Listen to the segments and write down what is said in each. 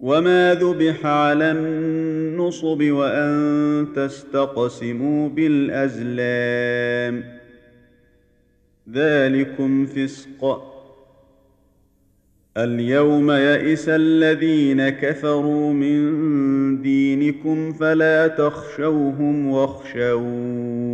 وما ذبح على النصب وأن تستقسموا بالأزلام ذلكم فسق اليوم يئس الذين كفروا من دينكم فلا تخشوهم واخشون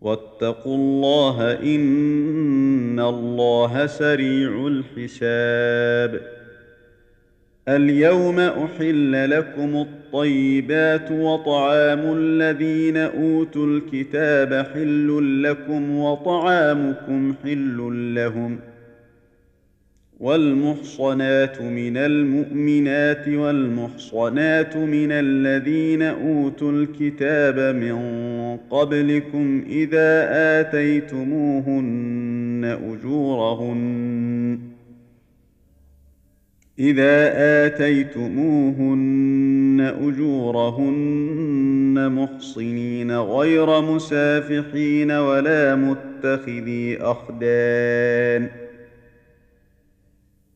واتقوا الله إن الله سريع الحساب. اليوم أحل لكم الطيبات وطعام الذين أوتوا الكتاب حل لكم وطعامكم حل لهم ۖ والمحصنات من المؤمنات والمحصنات من الذين أوتوا الكتاب من قبلكم إذا آتيتموهن أجورهن. إذا آتيتموهن أجورهن محصنين غير مسافحين ولا متخذي أخدان.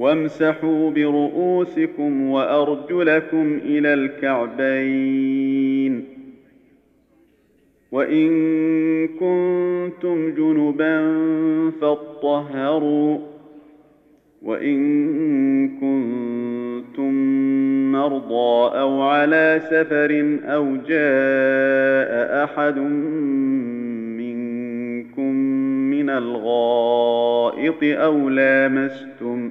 وامسحوا برؤوسكم وأرجلكم إلى الكعبين. وإن كنتم جنبا فاطهروا. وإن كنتم مرضى أو على سفر أو جاء أحد منكم من الغائط أو لامستم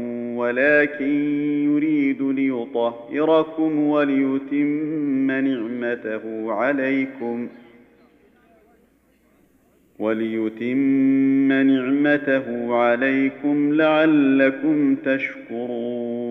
ولكن يريد ليطهركم وليتم نعمته عليكم. وليتم نعمته عليكم لعلكم تشكرون.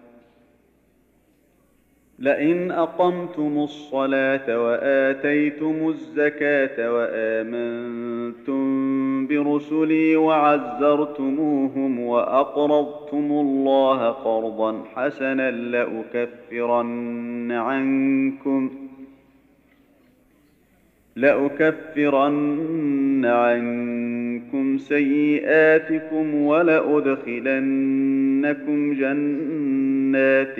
لئن أقمتم الصلاة وآتيتم الزكاة وآمنتم برسلي وعزرتموهم وأقرضتم الله قرضا حسنا لأكفرن عنكم لأكفرن عنكم سيئاتكم ولأدخلنكم جنات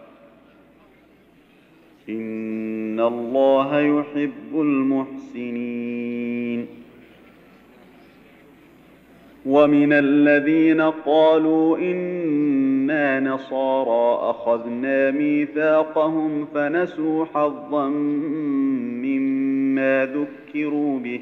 ان الله يحب المحسنين ومن الذين قالوا أنا نصارى اخذنا ميثاقهم فنسوا حظا مما ما ذكروا به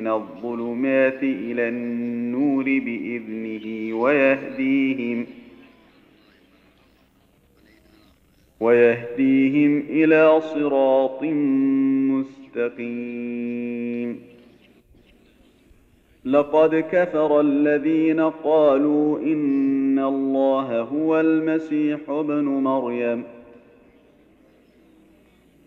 من الظلمات إلى النور بإذنه ويهديهم ويهديهم إلى صراط مستقيم. لقد كفر الذين قالوا إن الله هو المسيح ابن مريم.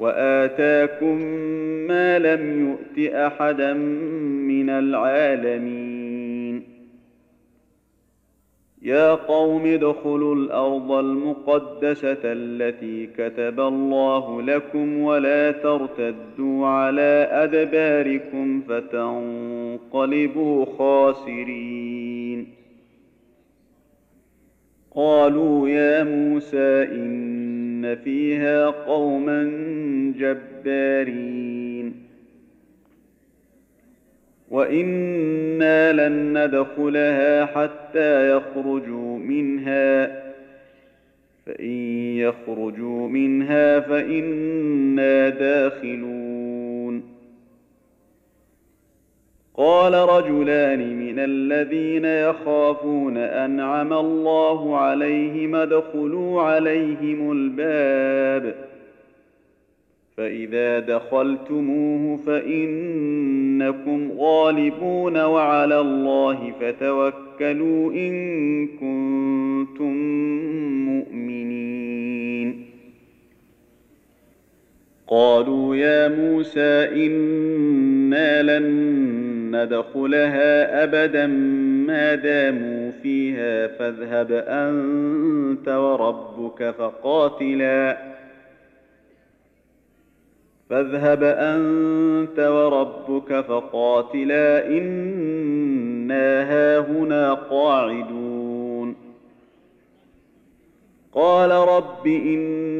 وآتاكم ما لم يؤت أحدا من العالمين. يا قوم ادخلوا الأرض المقدسة التي كتب الله لكم ولا ترتدوا على أدباركم فتنقلبوا خاسرين. قالوا يا موسى إن فيها قوما جبارين وأنا لن ندخلها حتى يخرجوا منها فان يخرجوا منها فانا داخلون قال رجلان من الذين يخافون أنعم الله عليهم ادخلوا عليهم الباب. فإذا دخلتموه فإنكم غالبون وعلى الله فتوكلوا إن كنتم مؤمنين. قالوا يا موسى إنا لن ندخلها أبدا ما داموا فيها فاذهب أنت وربك فقاتلا. فاذهب أنت وربك فقاتلا إنا هاهنا قاعدون. قال رب اني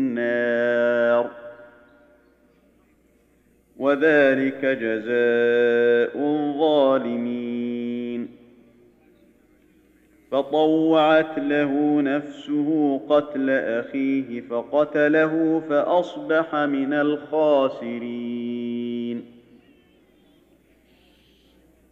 النار. وذلك جزاء الظالمين. فطوعت له نفسه قتل أخيه فقتله فأصبح من الخاسرين.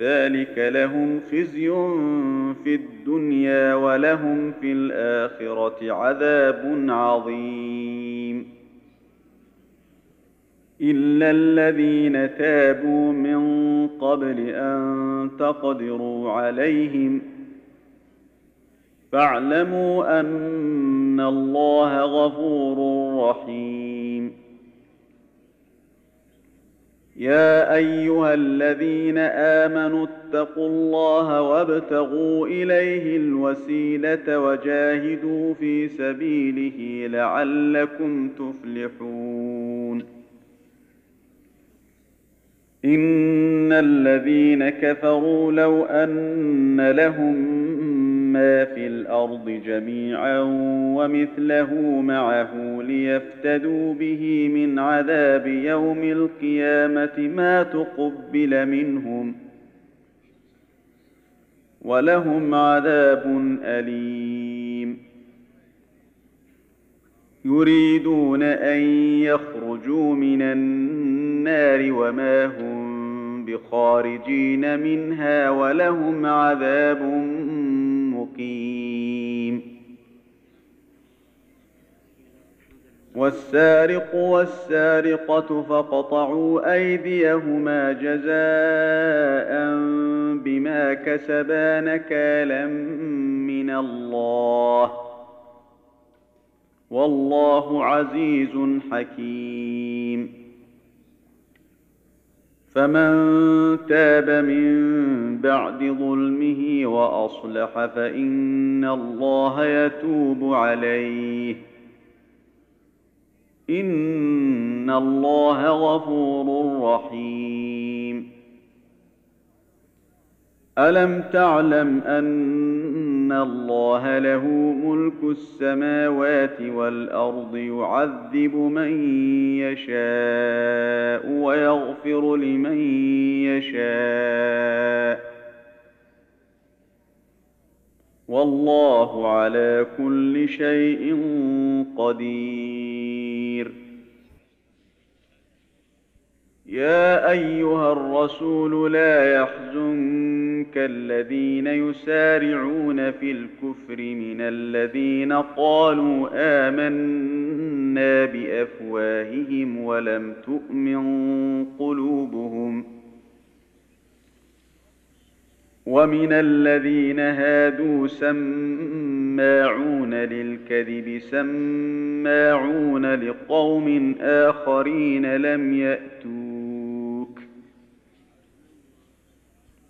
ذلك لهم خزي في الدنيا ولهم في الاخره عذاب عظيم. الا الذين تابوا من قبل ان تقدروا عليهم فاعلموا ان الله غفور رحيم. يا أيها الذين آمنوا اتقوا الله وابتغوا إليه الوسيلة وجاهدوا في سبيله لعلكم تفلحون. إن الذين كفروا لو أن لهم ما في الأرض جميعا ومثله معه ليفتدوا به من عذاب يوم القيامة ما تقبل منهم ولهم عذاب أليم. يريدون أن يخرجوا من النار وما هم بخارجين منها ولهم عذاب مقيم. والسارق والسارقة فقطعوا أيديهما جزاء بما كسبا نكالا من الله. والله عزيز حكيم. فمن تاب من بعد ظلمه وأصلح فإن الله يتوب عليه. إن الله غفور رحيم. ألم تعلم أن الله له ملك السماوات والارض يعذب من يشاء ويغفر لمن يشاء والله على كل شيء قدير يا ايها الرسول لا يحزنك الذين يسارعون في الكفر من الذين قالوا آمنا بأفواههم ولم تؤمن قلوبهم ومن الذين هادوا سماعون للكذب سماعون لقوم آخرين لم يأتوا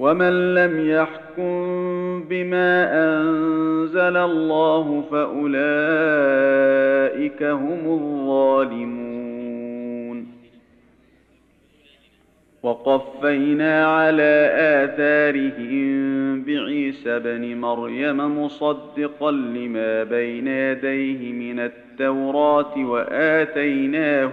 ومن لم يحكم بما انزل الله فاولئك هم الظالمون. وقفينا على اثارهم بعيسى بن مريم مصدقا لما بين يديه من التوراة التوراة وآتيناه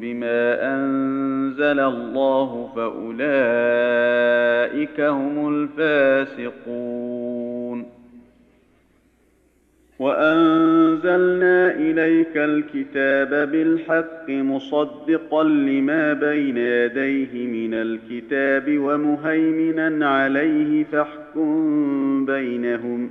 بما أنزل الله فأولئك هم الفاسقون. وأنزلنا إليك الكتاب بالحق مصدقا لما بين يديه من الكتاب ومهيمنا عليه فاحكم بينهم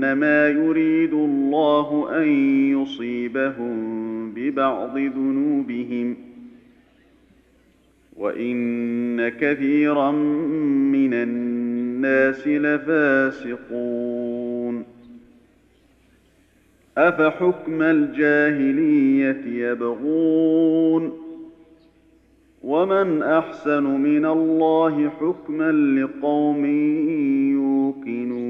إنما يريد الله أن يصيبهم ببعض ذنوبهم وإن كثيرا من الناس لفاسقون أفحكم الجاهلية يبغون ومن أحسن من الله حكما لقوم يوقنون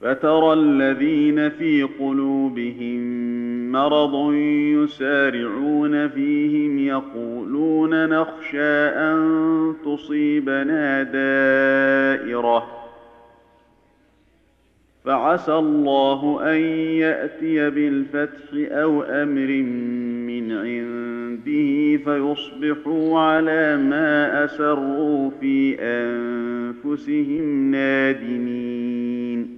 فترى الذين في قلوبهم مرض يسارعون فيهم يقولون نخشى أن تصيبنا دائرة. فعسى الله أن يأتي بالفتح أو أمر من عنده فيصبحوا على ما أسروا في أنفسهم نادمين.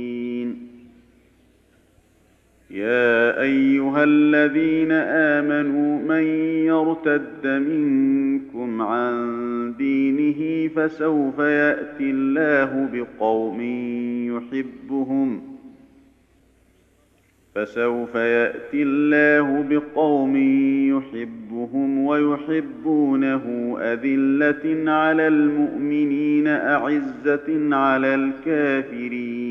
يا أيها الذين آمنوا من يرتد منكم عن دينه فسوف يأتي الله بقوم يحبهم فسوف يأتي الله بقوم يحبهم ويحبونه أذلة على المؤمنين أعزة على الكافرين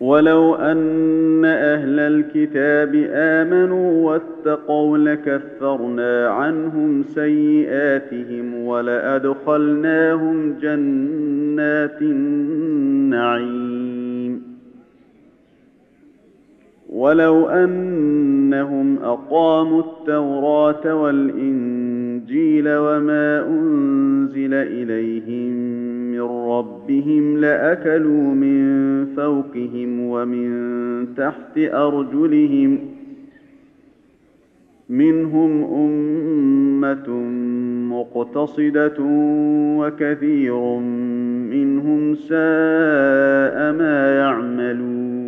ولو ان أهل الكتاب امنوا واتقوا لكفرنا عنهم سيئاتهم ولادخلناهم جنات النعيم ولو انهم اقاموا التوراه والانجيل وما انزل اليهم من ربهم لأكلوا من فوقهم ومن تحت أرجلهم منهم أمة مقتصدة وكثير منهم ساء ما يعملون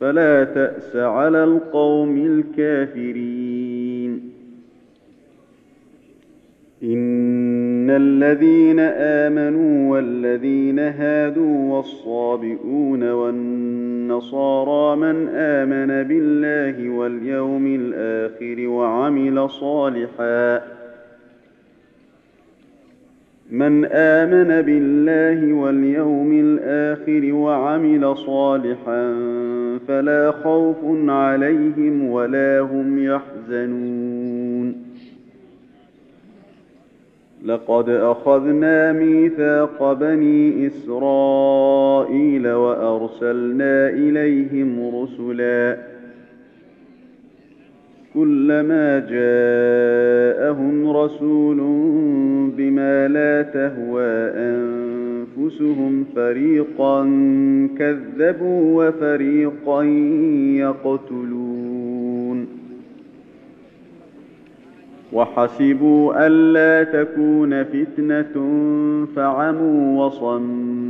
فلا تأس على القوم الكافرين. إن الذين آمنوا والذين هادوا والصابئون والنصارى من آمن بالله واليوم الآخر وعمل صالحا من آمن بالله واليوم الآخر وعمل صالحا فلا خوف عليهم ولا هم يحزنون. لقد أخذنا ميثاق بني إسرائيل وأرسلنا إليهم رسلا كلما جاءهم رسول بما لا تهوى أنفسهم فريقا كذبوا وفريقا يقتلون. وحسبوا الا تكون فتنة فعموا وصموا.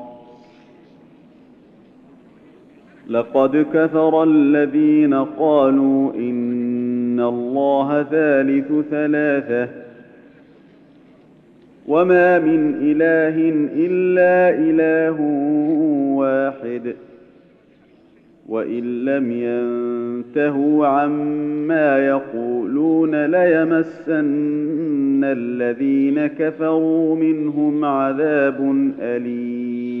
لقد كفر الذين قالوا إن الله ثالث ثلاثة وما من إله إلا إله واحد وإن لم ينتهوا عما يقولون ليمسن الذين كفروا منهم عذاب أليم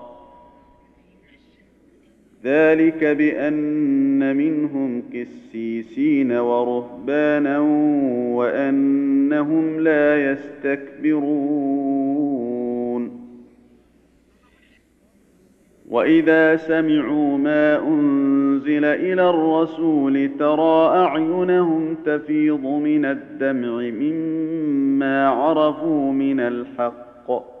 ذلك بأن منهم قسيسين ورهبانا وأنهم لا يستكبرون. وإذا سمعوا ما أنزل إلى الرسول ترى أعينهم تفيض من الدمع مما عرفوا من الحق.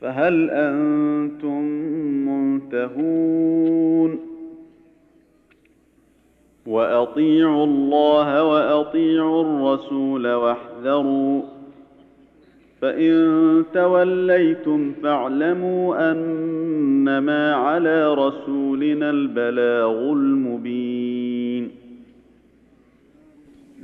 فهل أنتم منتهون؟ وأطيعوا الله وأطيعوا الرسول واحذروا. فإن توليتم فاعلموا أنما على رسولنا البلاغ المبين.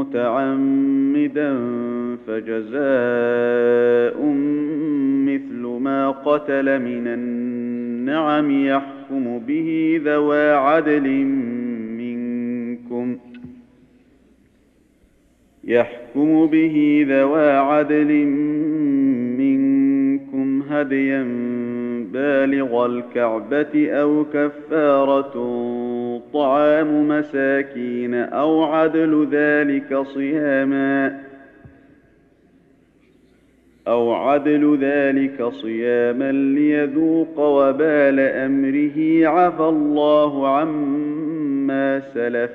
متعمدا فجزاء مثل ما قتل من النعم يحكم به ذوى عدل منكم يحكم به ذوى عدل منكم هديا بالغ الكعبة أو كفارة طعام مساكين أو عدل ذلك صياماً أو عدل ذلك صياما ليذوق وبال أمره عفى الله عما سلف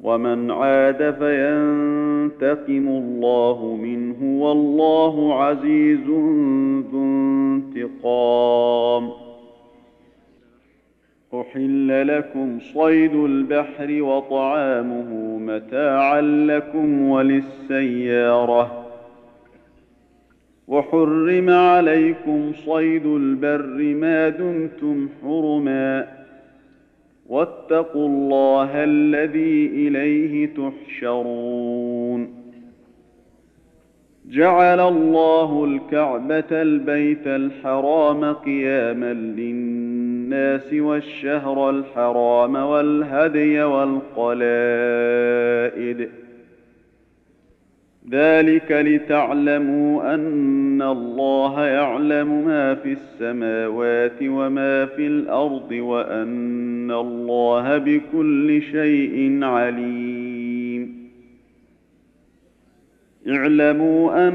ومن عاد فينتقم الله منه والله عزيز ذو انتقام احل لكم صيد البحر وطعامه متاعا لكم وللسياره وحرم عليكم صيد البر ما دمتم حرما واتقوا الله الذي اليه تحشرون جعل الله الكعبه البيت الحرام قياما للناس والشهر الحرام والهدي والقلائد. ذلك لتعلموا أن الله يعلم ما في السماوات وما في الأرض وأن الله بكل شيء عليم. اعلموا أن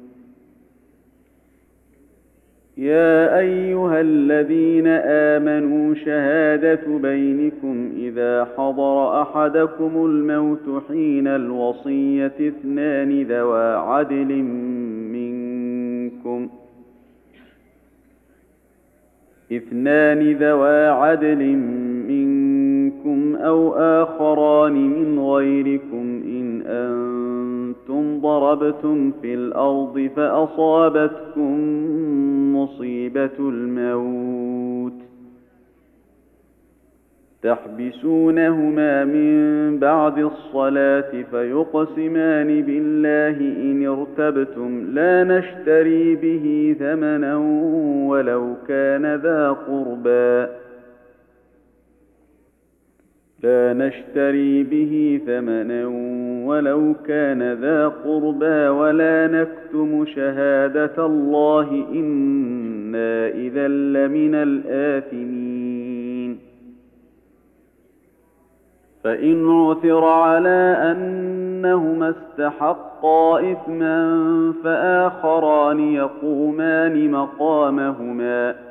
يا أيها الذين آمنوا شهادة بينكم إذا حضر أحدكم الموت حين الوصية اثنان ذوى عدل منكم. اثنان ذوى عدل منكم أو آخران من غيركم إن أنتم ضربتم في الأرض فأصابتكم مصيبة الموت. تحبسونهما من بعد الصلاة فيقسمان بالله إن ارتبتم لا نشتري به ثمنا ولو كان ذا قربى. لا نشتري به ثمنا ولو كان ذا قربى ولا نكتم شهادة الله إنا إذا لمن الآثمين. فإن عثر على أنهما استحقا إثما فآخران يقومان مقامهما.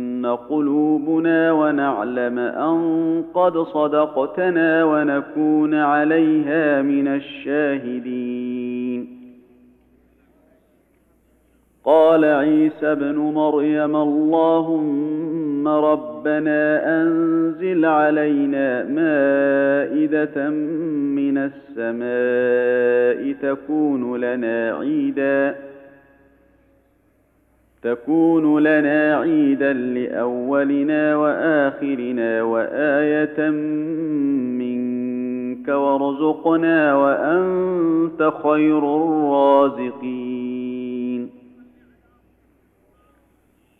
قلوبنا ونعلم أن قد صدقتنا ونكون عليها من الشاهدين. قال عيسى ابن مريم اللهم ربنا أنزل علينا مائدة من السماء تكون لنا عيدا تكون لنا عيدا لأولنا وآخرنا وآية منك وارزقنا وأنت خير الرازقين.